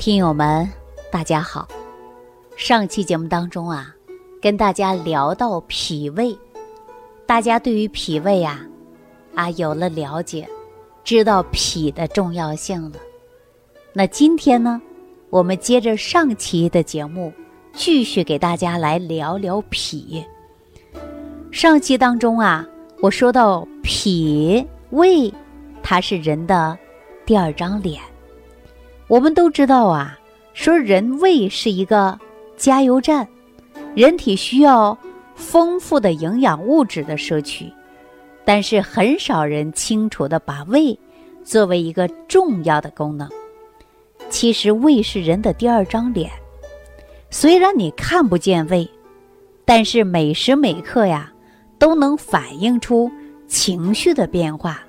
听友们，大家好。上期节目当中啊，跟大家聊到脾胃，大家对于脾胃啊，啊有了了解，知道脾的重要性了。那今天呢，我们接着上期的节目，继续给大家来聊聊脾。上期当中啊，我说到脾胃，它是人的第二张脸。我们都知道啊，说人胃是一个加油站，人体需要丰富的营养物质的摄取，但是很少人清楚的把胃作为一个重要的功能。其实胃是人的第二张脸，虽然你看不见胃，但是每时每刻呀都能反映出情绪的变化。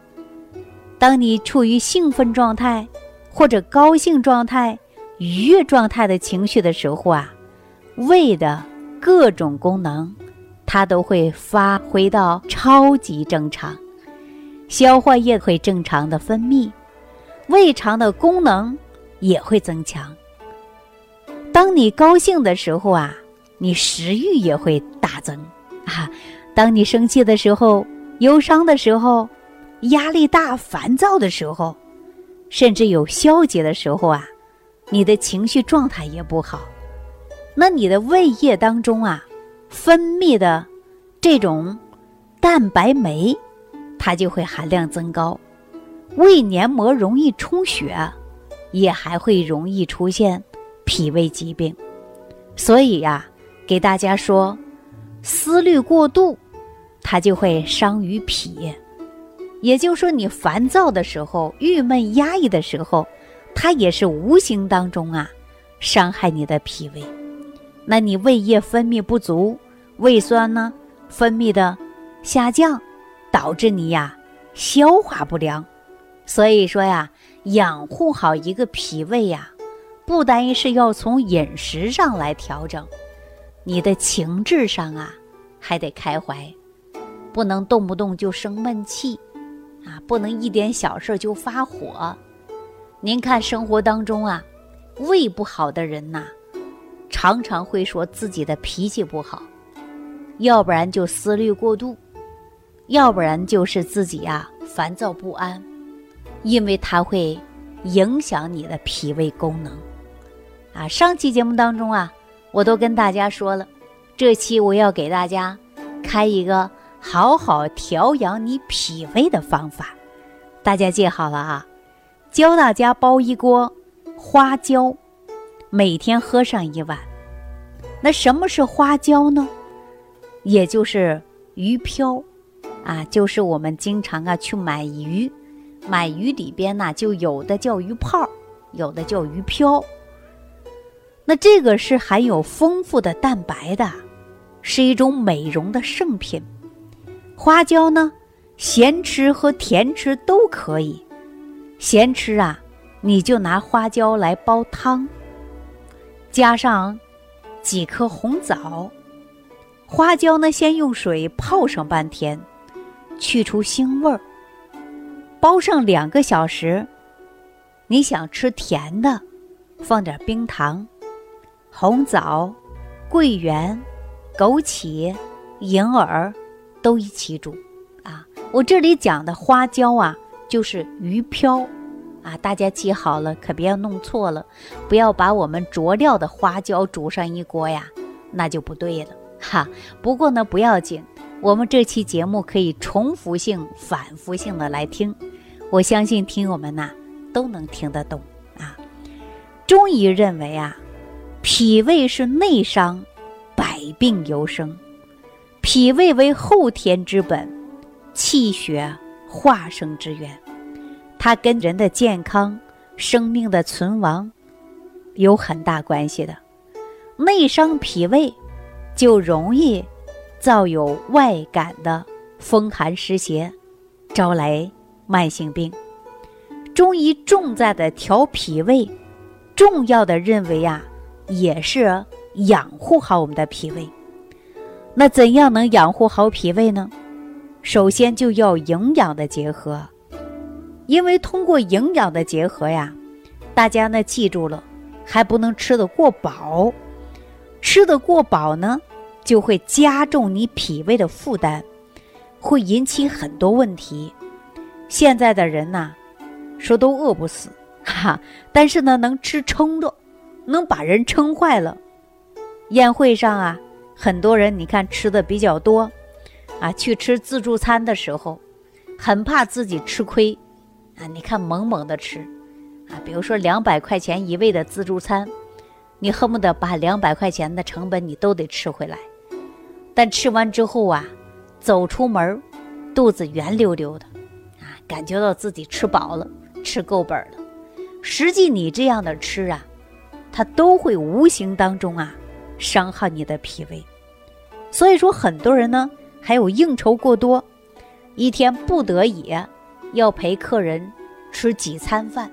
当你处于兴奋状态。或者高兴状态、愉悦状态的情绪的时候啊，胃的各种功能，它都会发挥到超级正常，消化液会正常的分泌，胃肠的功能也会增强。当你高兴的时候啊，你食欲也会大增啊；当你生气的时候、忧伤的时候、压力大、烦躁的时候。甚至有消极的时候啊，你的情绪状态也不好，那你的胃液当中啊，分泌的这种蛋白酶，它就会含量增高，胃黏膜容易充血，也还会容易出现脾胃疾病。所以呀，给大家说，思虑过度，它就会伤于脾。也就是说，你烦躁的时候、郁闷压抑的时候，它也是无形当中啊，伤害你的脾胃。那你胃液分泌不足，胃酸呢分泌的下降，导致你呀消化不良。所以说呀，养护好一个脾胃呀，不单是要从饮食上来调整，你的情志上啊还得开怀，不能动不动就生闷气。啊，不能一点小事就发火。您看生活当中啊，胃不好的人呐，常常会说自己的脾气不好，要不然就思虑过度，要不然就是自己呀烦躁不安，因为它会影响你的脾胃功能。啊，上期节目当中啊，我都跟大家说了，这期我要给大家开一个。好好调养你脾胃的方法，大家记好了啊！教大家煲一锅花椒，每天喝上一碗。那什么是花椒呢？也就是鱼漂啊，就是我们经常啊去买鱼，买鱼里边呢就有的叫鱼泡，有的叫鱼漂。那这个是含有丰富的蛋白的，是一种美容的圣品。花椒呢，咸吃和甜吃都可以。咸吃啊，你就拿花椒来煲汤，加上几颗红枣。花椒呢，先用水泡上半天，去除腥味儿。煲上两个小时，你想吃甜的，放点冰糖、红枣、桂圆、枸杞、银耳。都一起煮，啊，我这里讲的花椒啊，就是鱼漂，啊，大家记好了，可别要弄错了，不要把我们佐料的花椒煮上一锅呀，那就不对了，哈。不过呢，不要紧，我们这期节目可以重复性、反复性的来听，我相信听友们呐都能听得懂啊。中医认为啊，脾胃是内伤，百病由生。脾胃为后天之本，气血化生之源，它跟人的健康、生命的存亡有很大关系的。内伤脾胃，就容易造有外感的风寒湿邪，招来慢性病。中医重在的调脾胃，重要的认为啊，也是养护好我们的脾胃。那怎样能养护好脾胃呢？首先就要营养的结合，因为通过营养的结合呀，大家呢记住了，还不能吃得过饱。吃得过饱呢，就会加重你脾胃的负担，会引起很多问题。现在的人呐，说都饿不死，哈，但是呢，能吃撑着，能把人撑坏了。宴会上啊，很多人你看吃的比较多，啊，去吃自助餐的时候，很怕自己吃亏，啊，你看猛猛的吃，啊，比如说两百块钱一位的自助餐。你恨不得把两百块钱的成本你都得吃回来，但吃完之后啊，走出门肚子圆溜溜的，啊，感觉到自己吃饱了，吃够本了。实际你这样的吃啊，它都会无形当中啊，伤害你的脾胃。所以说，很多人呢还有应酬过多，一天不得已要陪客人吃几餐饭，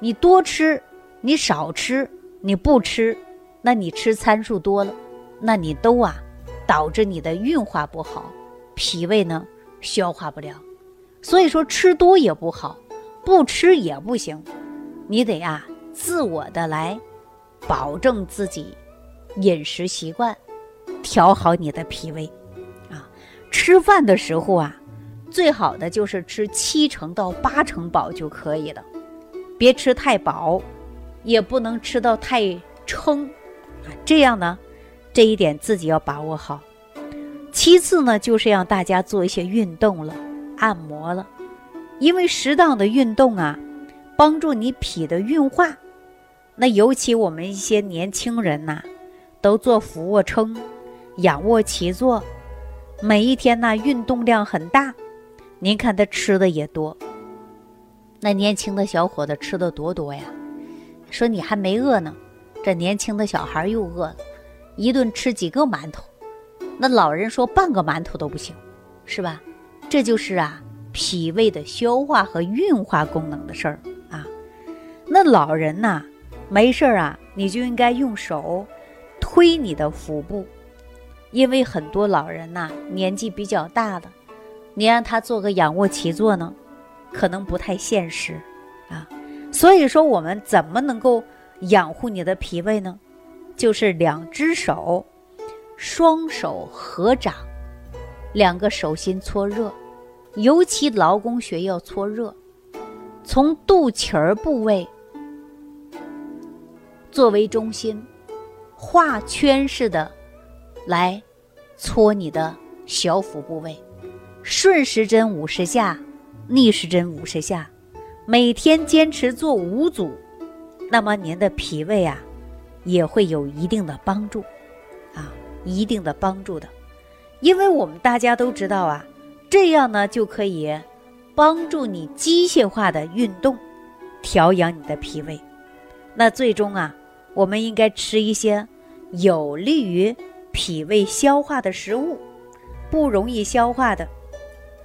你多吃，你少吃。你不吃，那你吃参数多了，那你都啊，导致你的运化不好，脾胃呢消化不了，所以说吃多也不好，不吃也不行，你得啊自我的来保证自己饮食习惯，调好你的脾胃啊。吃饭的时候啊，最好的就是吃七成到八成饱就可以了，别吃太饱。也不能吃到太撑，啊，这样呢，这一点自己要把握好。其次呢，就是让大家做一些运动了，按摩了，因为适当的运动啊，帮助你脾的运化。那尤其我们一些年轻人呐，都做俯卧撑、仰卧起坐，每一天呢运动量很大。您看他吃的也多，那年轻的小伙子吃的多多呀。说你还没饿呢，这年轻的小孩又饿了，一顿吃几个馒头，那老人说半个馒头都不行，是吧？这就是啊，脾胃的消化和运化功能的事儿啊。那老人呐，没事儿啊，你就应该用手推你的腹部，因为很多老人呐年纪比较大了，你让他做个仰卧起坐呢，可能不太现实啊。所以说，我们怎么能够养护你的脾胃呢？就是两只手，双手合掌，两个手心搓热，尤其劳宫穴要搓热，从肚脐儿部位作为中心，画圈式的来搓你的小腹部位，顺时针五十下，逆时针五十下。每天坚持做五组，那么您的脾胃啊，也会有一定的帮助，啊，一定的帮助的，因为我们大家都知道啊，这样呢就可以帮助你机械化的运动，调养你的脾胃。那最终啊，我们应该吃一些有利于脾胃消化的食物，不容易消化的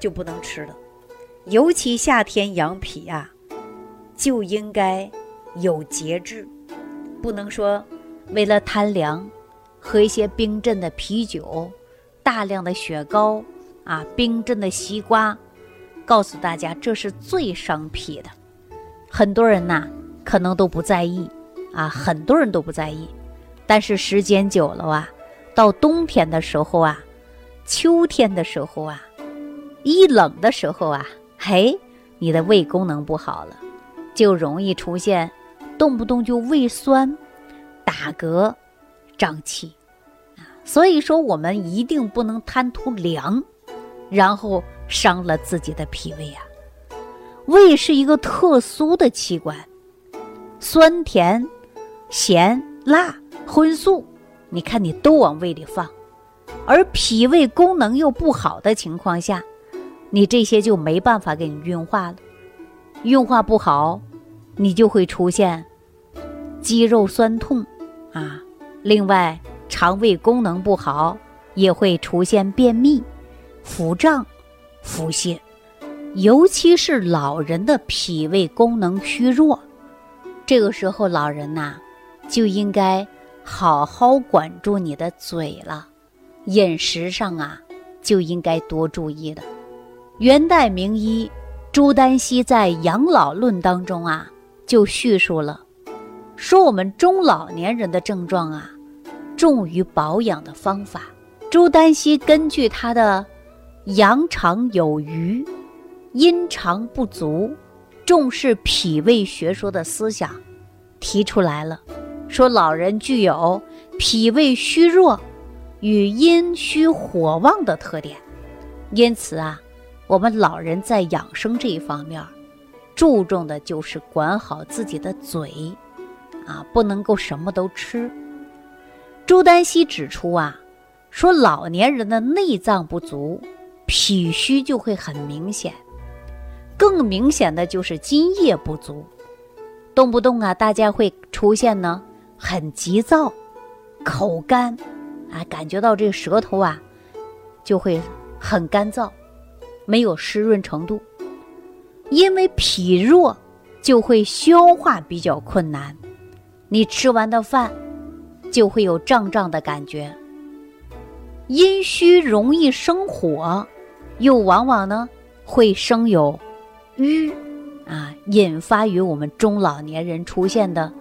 就不能吃了。尤其夏天养脾啊，就应该有节制，不能说为了贪凉，喝一些冰镇的啤酒、大量的雪糕啊、冰镇的西瓜。告诉大家，这是最伤脾的。很多人呐，可能都不在意啊，很多人都不在意。但是时间久了啊，到冬天的时候啊，秋天的时候啊，一冷的时候啊。嘿，你的胃功能不好了，就容易出现动不动就胃酸、打嗝、胀气啊。所以说，我们一定不能贪图凉，然后伤了自己的脾胃啊。胃是一个特殊的器官，酸甜、咸、辣、荤素，你看你都往胃里放，而脾胃功能又不好的情况下。你这些就没办法给你运化了，运化不好，你就会出现肌肉酸痛啊。另外，肠胃功能不好，也会出现便秘、腹胀、腹泻。尤其是老人的脾胃功能虚弱，这个时候老人呐，就应该好好管住你的嘴了，饮食上啊，就应该多注意的。元代名医朱丹溪在《养老论》当中啊，就叙述了，说我们中老年人的症状啊，重于保养的方法。朱丹溪根据他的阳常有余、阴常不足，重视脾胃学说的思想，提出来了，说老人具有脾胃虚弱与阴虚火旺的特点，因此啊，我们老人在养生这一方面，注重的就是管好自己的嘴，啊，不能够什么都吃。朱丹溪指出啊。说老年人的内脏不足，脾虚就会很明显。更明显的就是津液不足，动不动啊，大家会出现呢很急躁、口干，啊，感觉到这个舌头啊就会很干燥，没有湿润程度。因为脾弱，就会消化比较困难，你吃完的饭就会有胀胀的感觉。阴虚容易生火，又往往呢会生有瘀啊，引发于我们中老年人出现的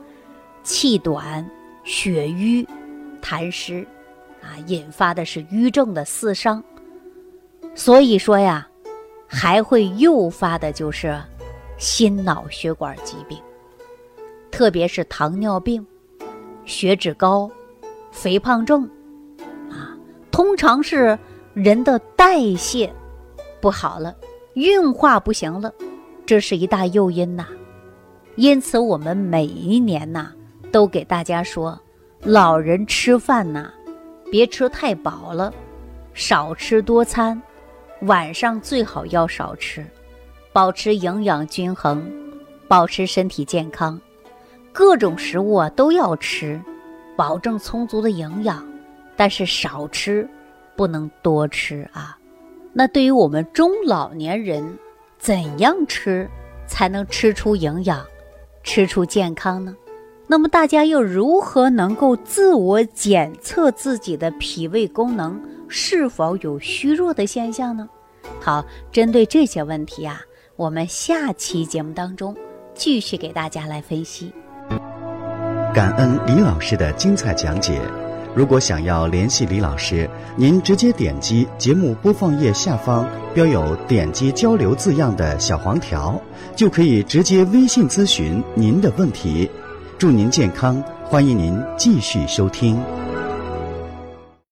气短、血瘀、痰湿啊，引发的是瘀症的四伤。所以说呀，还会诱发的就是心脑血管疾病，特别是糖尿病、血脂高、肥胖症。啊通常是人的代谢不好了，运化不行了，这是一大诱因呐。因此，我们每一年呐，都给大家说，老人吃饭呐，别吃太饱了，少吃多餐，晚上最好要少吃，保持营养均衡，保持身体健康，各种食物啊都要吃，保证充足的营养。但是少吃，不能多吃啊。那对于我们中老年人，怎样吃才能吃出营养，吃出健康呢？那么大家又如何能够自我检测自己的脾胃功能是否有虚弱的现象呢？好，针对这些问题啊，我们下期节目当中继续给大家来分析。感恩李老师的精彩讲解。如果想要联系李老师，您直接点击节目播放页下方标有“点击交流”字样的小黄条，就可以直接微信咨询您的问题。祝您健康，欢迎您继续收听。